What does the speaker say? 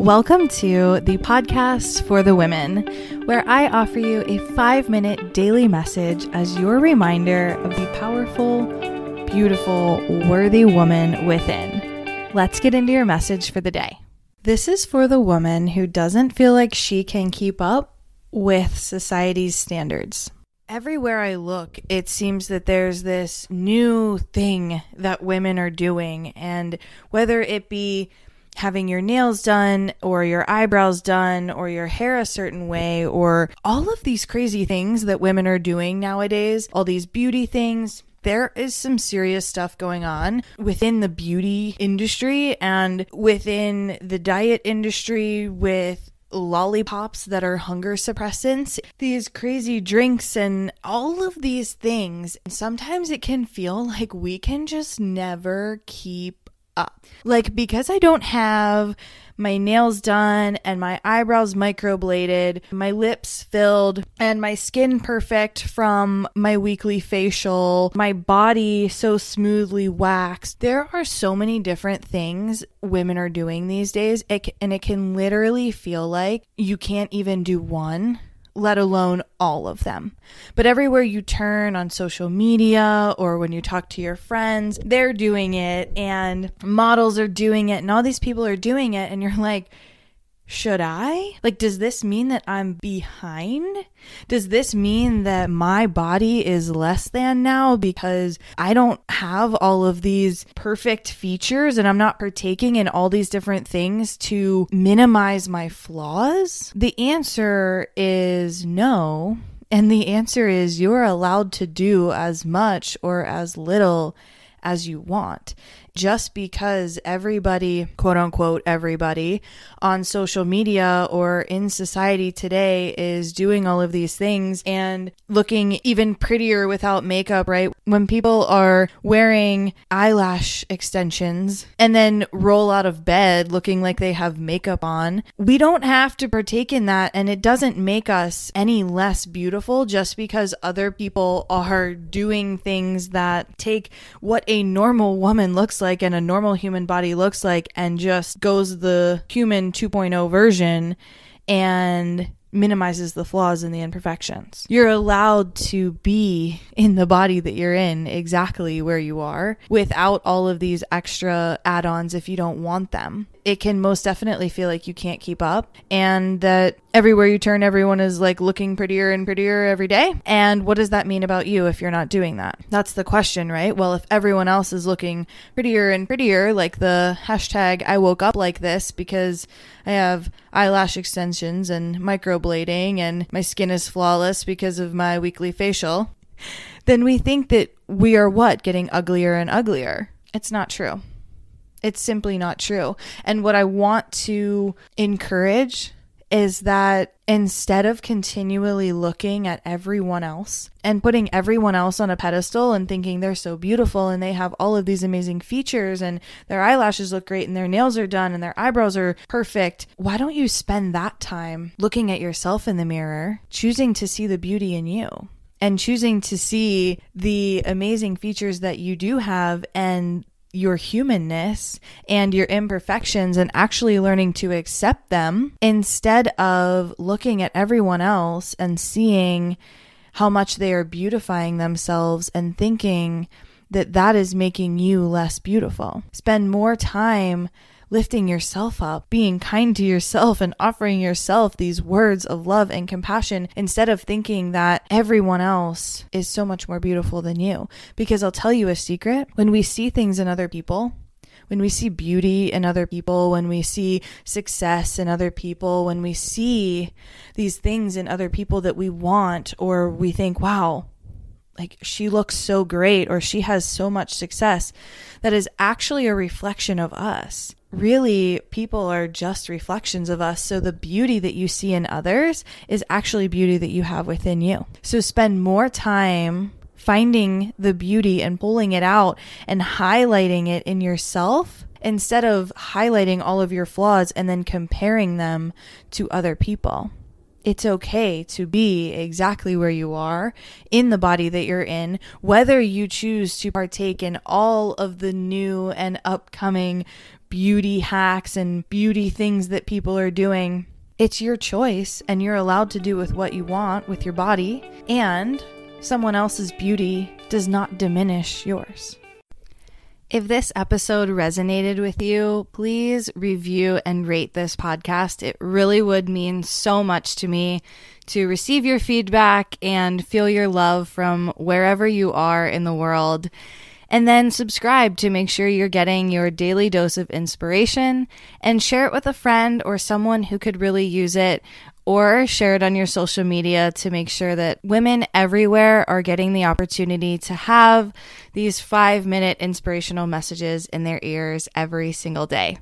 Welcome to the podcast for the women, where I offer you a five minute daily message as your reminder of the powerful, beautiful, worthy woman within. Let's get into your message for the day. This is for the woman who doesn't feel like she can keep up with society's standards. Everywhere I look, it seems that there's this new thing that women are doing, and whether it be having your nails done or your eyebrows done or your hair a certain way or all of these crazy things that women are doing nowadays, all these beauty things. There is some serious stuff going on within the beauty industry and within the diet industry with lollipops that are hunger suppressants, these crazy drinks, and all of these things. Sometimes it can feel like we can just never keep up. Like, because I don't have my nails done and my eyebrows microbladed, my lips filled, and my skin perfect from my weekly facial, my body so smoothly waxed. There are so many different things women are doing these days, it, and it can literally feel like you can't even do one let alone all of them. But everywhere you turn on social media or when you talk to your friends, they're doing it and models are doing it and all these people are doing it. And you're like, should I? Like, does this mean that I'm behind? Does this mean that my body is less than now because I don't have all of these perfect features and I'm not partaking in all these different things to minimize my flaws? The answer is no. And the answer is you're allowed to do as much or as little as you want just because everybody, quote unquote, everybody on social media or in society today is doing all of these things and looking even prettier without makeup, right? When people are wearing eyelash extensions and then roll out of bed looking like they have makeup on, we don't have to partake in that. And it doesn't make us any less beautiful just because other people are doing things that take what a normal woman looks like and a normal human body looks like and just goes the human 2.0 version and minimizes the flaws and the imperfections. You're allowed to be in the body that you're in exactly where you are without all of these extra add ons if you don't want them. It can most definitely feel like you can't keep up and that everywhere you turn everyone is like looking prettier and prettier every day. And what does that mean about you if you're not doing that? That's the question right? Well if everyone else is looking prettier and prettier like the hashtag i woke up like this because i have eyelash extensions and microblading and my skin is flawless because of my weekly facial then we think that we are what? Getting uglier and uglier. It's not true. It's simply not true. And what I want to encourage is that instead of continually looking at everyone else and putting everyone else on a pedestal and thinking they're so beautiful and they have all of these amazing features and their eyelashes look great and their nails are done and their eyebrows are perfect, why don't you spend that time looking at yourself in the mirror, choosing to see the beauty in you? and choosing to see the amazing features that you do have and your humanness and your imperfections and actually learning to accept them instead of looking at everyone else and seeing how much they are beautifying themselves and thinking that that is making you less beautiful. Spend more time lifting yourself up, being kind to yourself, and offering yourself these words of love and compassion instead of thinking that everyone else is so much more beautiful than you. Because I'll tell you a secret when we see things in other people, when we see beauty in other people, when we see success in other people, when we see these things in other people that we want, or we think, wow, like she looks so great or she has so much success, that is actually a reflection of us really people are just reflections of us. So the beauty that you see in others is actually beauty that you have within you. So spend more time finding the beauty and pulling it out and highlighting it in yourself instead of highlighting all of your flaws and then comparing them to other people it's okay to be exactly where you are in the body that you're in, whether you choose to partake in all of the new and upcoming beauty hacks and beauty things that people are doing. It's your choice, and you're allowed to do with what you want with your body, and someone else's beauty does not diminish yours. If this episode resonated with you, please review and rate this podcast. It really would mean so much to me to receive your feedback and feel your love from wherever you are in the world. And then subscribe to make sure you're getting your daily dose of inspiration and share it with a friend or someone who could really use it or share it on your social media to make sure that women everywhere are getting the opportunity to have these five minute inspirational messages in their ears every single day.